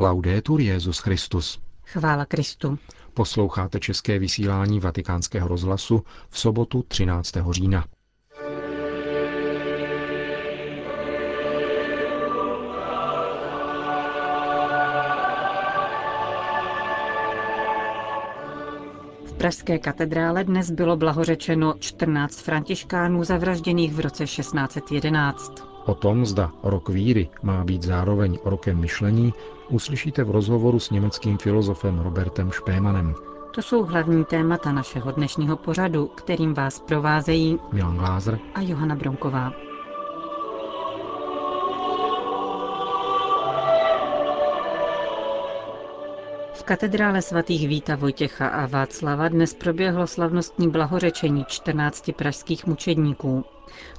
Laudetur Jezus Christus. Chvála Kristu. Posloucháte české vysílání Vatikánského rozhlasu v sobotu 13. října. V Pražské katedrále dnes bylo blahořečeno 14 františkánů zavražděných v roce 1611. O tom, zda rok víry má být zároveň rokem myšlení, uslyšíte v rozhovoru s německým filozofem Robertem Špémanem. To jsou hlavní témata našeho dnešního pořadu, kterým vás provázejí Milan Glázer a Johana Bronková. Katedrále svatých Víta Vojtěcha a Václava dnes proběhlo slavnostní blahořečení 14 pražských mučedníků.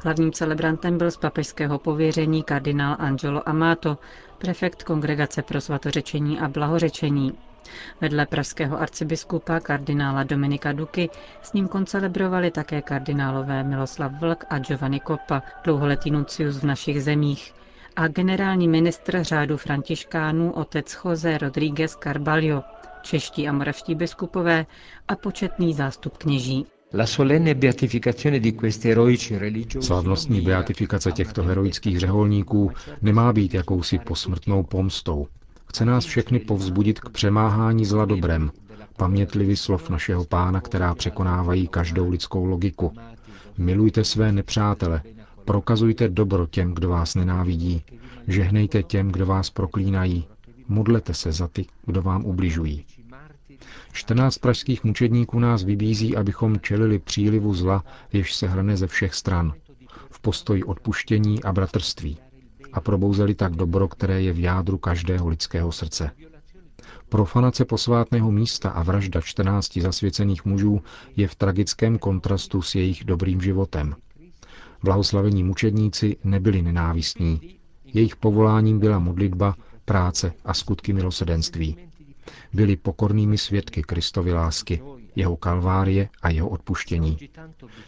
Hlavním celebrantem byl z papežského pověření kardinál Angelo Amato, prefekt Kongregace pro svatořečení a blahořečení. Vedle pražského arcibiskupa kardinála Dominika Duky s ním koncelebrovali také kardinálové Miloslav Vlk a Giovanni Coppa, dlouholetý nuncius v našich zemích, a generální ministr řádu františkánů otec Jose Rodríguez Carballo, čeští a moravští biskupové a početný zástup kněží. Slavnostní beatifikace těchto heroických řeholníků nemá být jakousi posmrtnou pomstou. Chce nás všechny povzbudit k přemáhání zla dobrem, pamětlivi slov našeho pána, která překonávají každou lidskou logiku. Milujte své nepřátele, prokazujte dobro těm, kdo vás nenávidí, žehnejte těm, kdo vás proklínají, modlete se za ty, kdo vám ubližují. 14 pražských mučedníků nás vybízí, abychom čelili přílivu zla, jež se hrne ze všech stran, v postoji odpuštění a bratrství a probouzeli tak dobro, které je v jádru každého lidského srdce. Profanace posvátného místa a vražda 14 zasvěcených mužů je v tragickém kontrastu s jejich dobrým životem. Blahoslavení mučedníci nebyli nenávistní. Jejich povoláním byla modlitba, práce a skutky milosedenství byli pokornými svědky Kristovy lásky, jeho kalvárie a jeho odpuštění.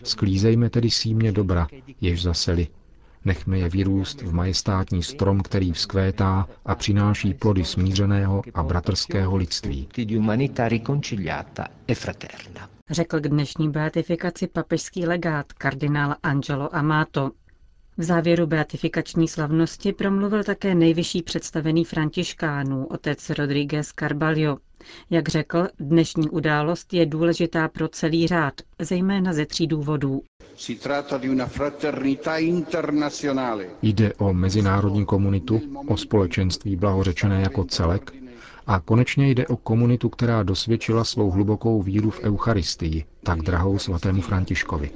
Sklízejme tedy símě dobra, jež zaseli. Nechme je vyrůst v majestátní strom, který vzkvétá a přináší plody smířeného a bratrského lidství. Řekl k dnešní beatifikaci papežský legát kardinál Angelo Amato. V závěru beatifikační slavnosti promluvil také nejvyšší představený františkánů, otec Rodríguez Carballo. Jak řekl, dnešní událost je důležitá pro celý řád, zejména ze tří důvodů. Jde o mezinárodní komunitu, o společenství blahořečené jako celek a konečně jde o komunitu, která dosvědčila svou hlubokou víru v Eucharistii, tak drahou svatému Františkovi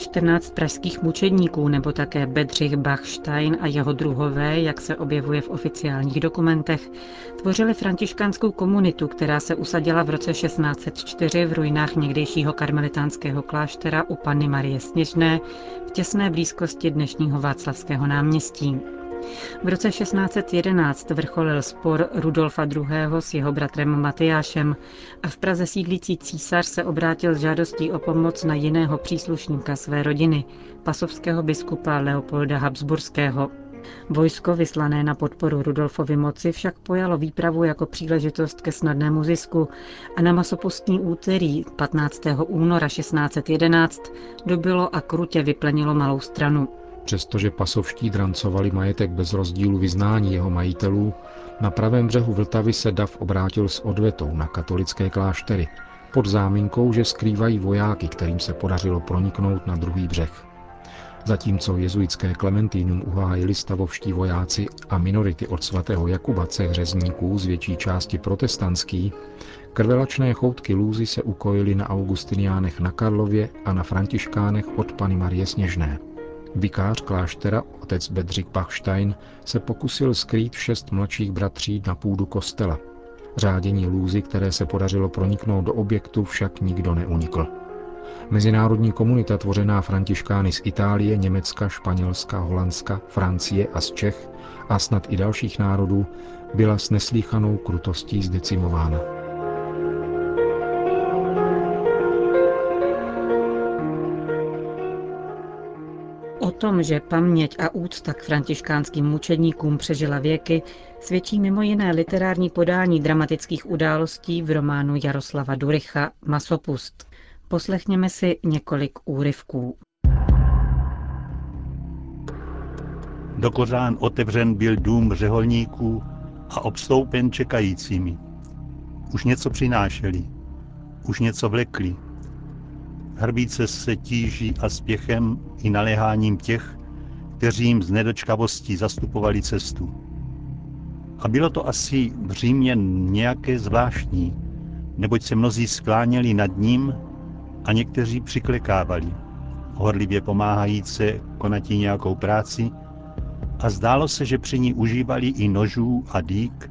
14 pražských mučedníků nebo také Bedřich Bachstein a jeho druhové, jak se objevuje v oficiálních dokumentech, tvořili františkánskou komunitu, která se usadila v roce 1604 v ruinách někdejšího karmelitánského kláštera u Panny Marie Sněžné v těsné blízkosti dnešního Václavského náměstí. V roce 1611 vrcholil spor Rudolfa II. s jeho bratrem Matyášem a v Praze sídlící císař se obrátil s žádostí o pomoc na jiného příslušníka své rodiny, pasovského biskupa Leopolda Habsburského. Vojsko vyslané na podporu Rudolfovy moci však pojalo výpravu jako příležitost ke snadnému zisku a na masopustní úterý 15. února 1611 dobilo a krutě vyplenilo malou stranu. Přestože pasovští drancovali majetek bez rozdílu vyznání jeho majitelů, na pravém břehu Vltavy se Dav obrátil s odvetou na katolické kláštery, pod záminkou, že skrývají vojáky, kterým se podařilo proniknout na druhý břeh. Zatímco jezuitské klementinum uhájili stavovští vojáci a minority od svatého Jakuba cech řezníků z větší části protestantský, krvelačné choutky lůzy se ukojily na augustiniánech na Karlově a na františkánech od Pany Marie Sněžné. Vikář kláštera, otec Bedřich Bachstein, se pokusil skrýt šest mladších bratří na půdu kostela. Řádění lůzy, které se podařilo proniknout do objektu, však nikdo neunikl. Mezinárodní komunita tvořená františkány z Itálie, Německa, Španělska, Holandska, Francie a z Čech a snad i dalších národů byla s neslíchanou krutostí zdecimována. Tom, že paměť a úcta k františkánským mučedníkům přežila věky, svědčí mimo jiné literární podání dramatických událostí v románu Jaroslava Duricha Masopust. Poslechněme si několik úryvků. Do kořán otevřen byl dům řeholníků a obstoupen čekajícími. Už něco přinášeli, už něco vlekli. Hrbíce se tíží a spěchem i naléháním těch, kteří jim z nedočkavostí zastupovali cestu. A bylo to asi v Římě nějaké zvláštní, neboť se mnozí skláněli nad ním a někteří přiklekávali, horlivě pomáhajíce konatí nějakou práci a zdálo se, že při ní užívali i nožů a dýk,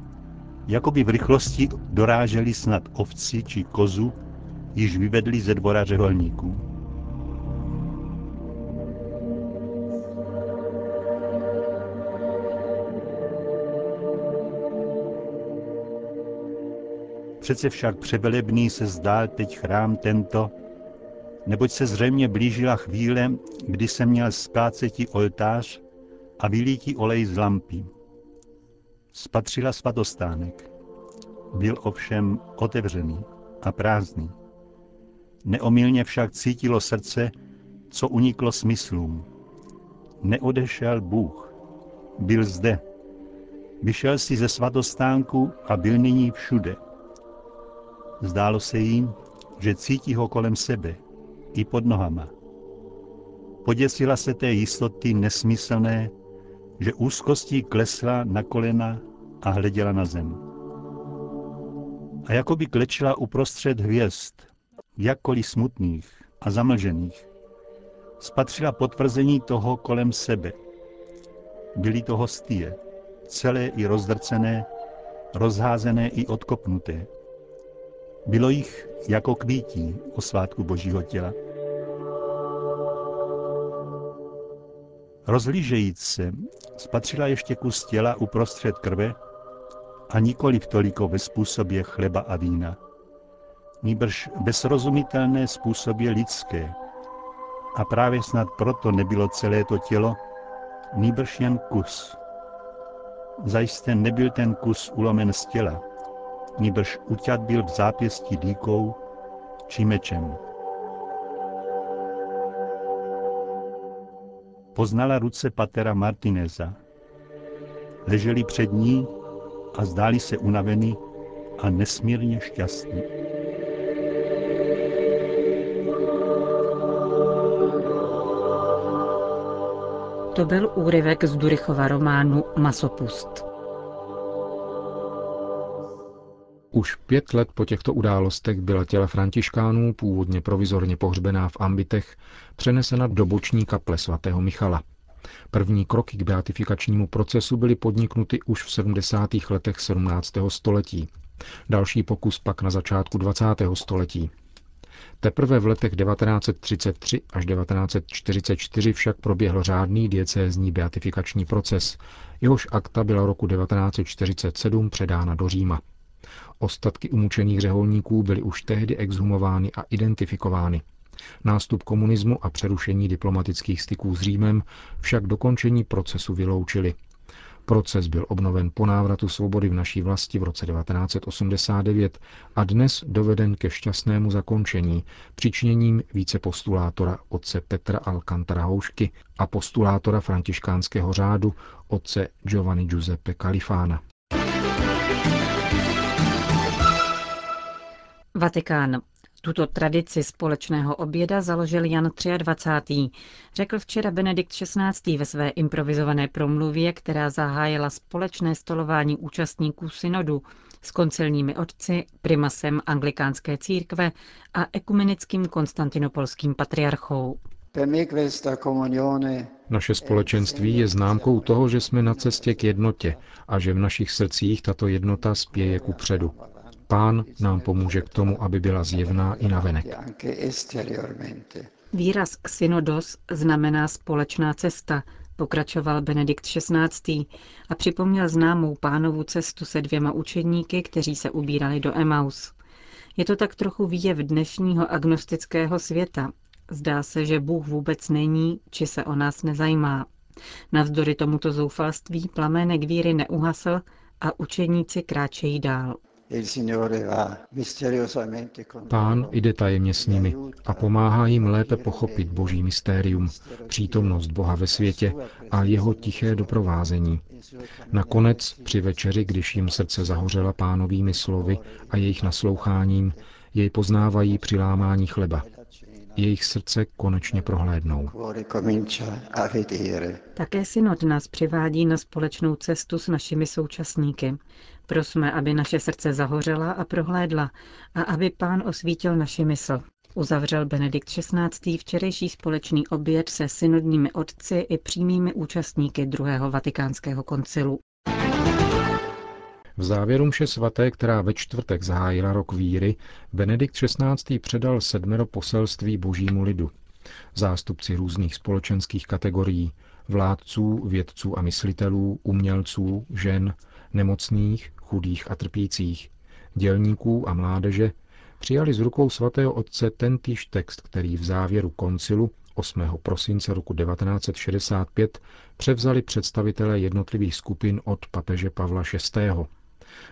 jako by v rychlosti doráželi snad ovci či kozu, již vyvedli ze dvora řeholníků. Přece však převelebný se zdál teď chrám tento, neboť se zřejmě blížila chvíle, kdy se měl splácetí oltář a vylítí olej z lampy. Spatřila svatostánek. Byl ovšem otevřený a prázdný. Neomylně však cítilo srdce, co uniklo smyslům. Neodešel Bůh. Byl zde. Vyšel si ze svatostánku a byl nyní všude. Zdálo se jí, že cítí ho kolem sebe, i pod nohama. Poděsila se té jistoty nesmyslné, že úzkostí klesla na kolena a hleděla na zem. A jako by klečela uprostřed hvězd, jakkoliv smutných a zamlžených, spatřila potvrzení toho kolem sebe. Byly to hostie, celé i rozdrcené, rozházené i odkopnuté. Bylo jich jako kvítí o svátku Božího těla. Rozlížejíc se, spatřila ještě kus těla uprostřed krve a nikoli v toliko ve způsobě chleba a vína. Nýbrž bezrozumitelné způsobě lidské. A právě snad proto nebylo celé to tělo, nýbrž jen kus. Zajisté nebyl ten kus ulomen z těla, nýbrž uťat byl v zápěstí dýkou či mečem. Poznala ruce patera Martineza. Leželi před ní a zdáli se unavený a nesmírně šťastný. To byl úryvek z Durichova románu Masopust. Už pět let po těchto událostech byla těla františkánů, původně provizorně pohřbená v ambitech, přenesena do boční kaple svatého Michala. První kroky k beatifikačnímu procesu byly podniknuty už v 70. letech 17. století. Další pokus pak na začátku 20. století. Teprve v letech 1933 až 1944 však proběhl řádný diecézní beatifikační proces. Jehož akta byla roku 1947 předána do Říma. Ostatky umučených řeholníků byly už tehdy exhumovány a identifikovány. Nástup komunismu a přerušení diplomatických styků s Římem však dokončení procesu vyloučili. Proces byl obnoven po návratu svobody v naší vlasti v roce 1989 a dnes doveden ke šťastnému zakončení přičiněním více postulátora otce Petra Alcantara Houšky a postulátora františkánského řádu otce Giovanni Giuseppe Califana. Vatikán. Tuto tradici společného oběda založil Jan 23. Řekl včera Benedikt XVI. ve své improvizované promluvě, která zahájila společné stolování účastníků synodu s koncilními otci, primasem anglikánské církve a ekumenickým konstantinopolským patriarchou. Naše společenství je známkou toho, že jsme na cestě k jednotě a že v našich srdcích tato jednota spěje ku předu. Pán nám pomůže k tomu, aby byla zjevná i navenek. Výraz synodos znamená společná cesta, pokračoval Benedikt XVI. a připomněl známou pánovu cestu se dvěma učedníky, kteří se ubírali do Emaus. Je to tak trochu výjev dnešního agnostického světa. Zdá se, že Bůh vůbec není, či se o nás nezajímá. Navzdory tomuto zoufalství plamének víry neuhasl a učeníci kráčejí dál. Pán jde tajemně s nimi a pomáhá jim lépe pochopit boží mystérium, přítomnost Boha ve světě a jeho tiché doprovázení. Nakonec při večeři, když jim srdce zahořela pánovými slovy a jejich nasloucháním, jej poznávají při lámání chleba. Jejich srdce konečně prohlédnou. Také synod nás přivádí na společnou cestu s našimi současníky. Prosme, aby naše srdce zahořela a prohlédla a aby pán osvítil naši mysl. Uzavřel Benedikt XVI. včerejší společný oběd se synodními otci i přímými účastníky druhého vatikánského koncilu. V závěru mše svaté, která ve čtvrtek zahájila rok víry, Benedikt XVI. předal sedmero poselství božímu lidu. Zástupci různých společenských kategorií, vládců, vědců a myslitelů, umělců, žen, nemocných, chudých a trpících, dělníků a mládeže, přijali z rukou svatého otce tentýž text, který v závěru koncilu 8. prosince roku 1965 převzali představitelé jednotlivých skupin od papeže Pavla VI.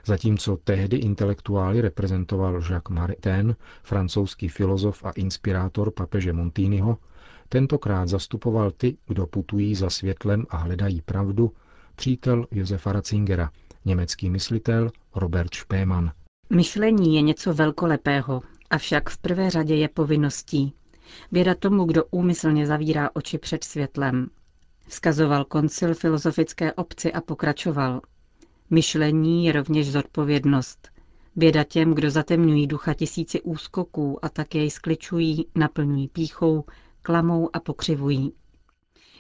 Zatímco tehdy intelektuály reprezentoval Jacques Maritain, francouzský filozof a inspirátor papeže Montiniho, tentokrát zastupoval ty, kdo putují za světlem a hledají pravdu, přítel Josefa Ratzingera, německý myslitel Robert Spemann. Myšlení je něco velkolepého, avšak v prvé řadě je povinností. Běda tomu, kdo úmyslně zavírá oči před světlem. Vzkazoval koncil filozofické obci a pokračoval. Myšlení je rovněž zodpovědnost. Běda těm, kdo zatemňují ducha tisíci úskoků a tak jej skličují, naplňují píchou, klamou a pokřivují.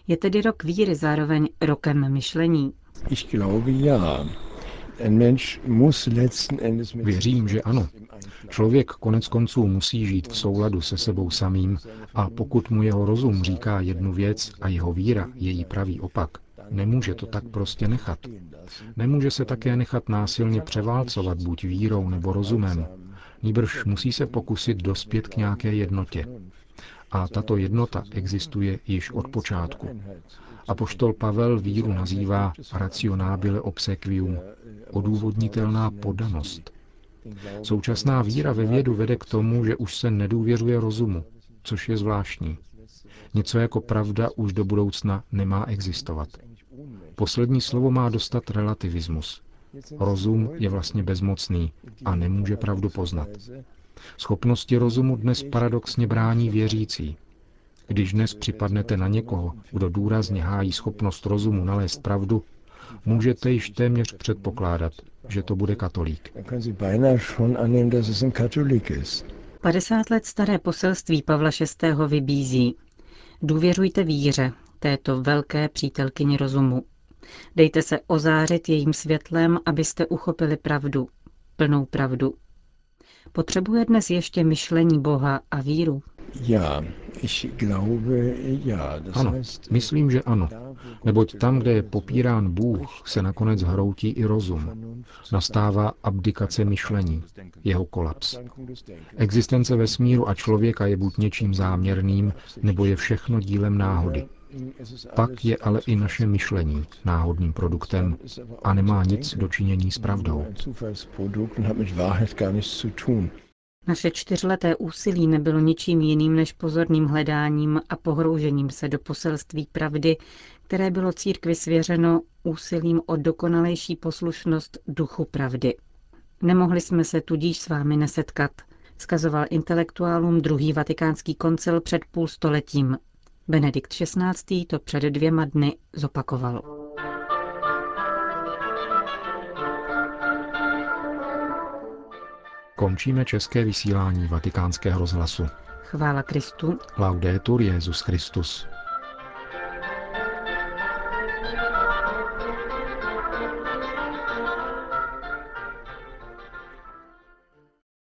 Je tedy rok víry zároveň rokem myšlení? Ich glaube ja. Věřím, že ano. Člověk konec konců musí žít v souladu se sebou samým a pokud mu jeho rozum říká jednu věc a jeho víra její pravý opak, nemůže to tak prostě nechat. Nemůže se také nechat násilně převálcovat buď vírou nebo rozumem, nýbrž musí se pokusit dospět k nějaké jednotě. A tato jednota existuje již od počátku. Apoštol Pavel víru nazývá racionábile obsequium, odůvodnitelná podanost. Současná víra ve vědu vede k tomu, že už se nedůvěřuje rozumu, což je zvláštní. Něco jako pravda už do budoucna nemá existovat. Poslední slovo má dostat relativismus. Rozum je vlastně bezmocný a nemůže pravdu poznat. Schopnosti rozumu dnes paradoxně brání věřící. Když dnes připadnete na někoho, kdo důrazně hájí schopnost rozumu nalézt pravdu, můžete již téměř předpokládat, že to bude katolík. 50 let staré poselství Pavla VI. vybízí. Důvěřujte víře, této velké přítelkyni rozumu. Dejte se ozářit jejím světlem, abyste uchopili pravdu, plnou pravdu. Potřebuje dnes ještě myšlení Boha a víru? Ano, myslím, že ano. Neboť tam, kde je popírán Bůh, se nakonec hroutí i rozum. Nastává abdikace myšlení, jeho kolaps. Existence vesmíru a člověka je buď něčím záměrným, nebo je všechno dílem náhody. Pak je ale i naše myšlení náhodným produktem a nemá nic dočinění s pravdou. Naše čtyřleté úsilí nebylo ničím jiným než pozorným hledáním a pohroužením se do poselství pravdy, které bylo církvi svěřeno úsilím o dokonalejší poslušnost duchu pravdy. Nemohli jsme se tudíž s vámi nesetkat, skazoval intelektuálům druhý vatikánský koncil před půl stoletím. Benedikt XVI. to před dvěma dny zopakoval. Končíme české vysílání vatikánského rozhlasu. Chvála Kristu. Laudetur Jezus Christus.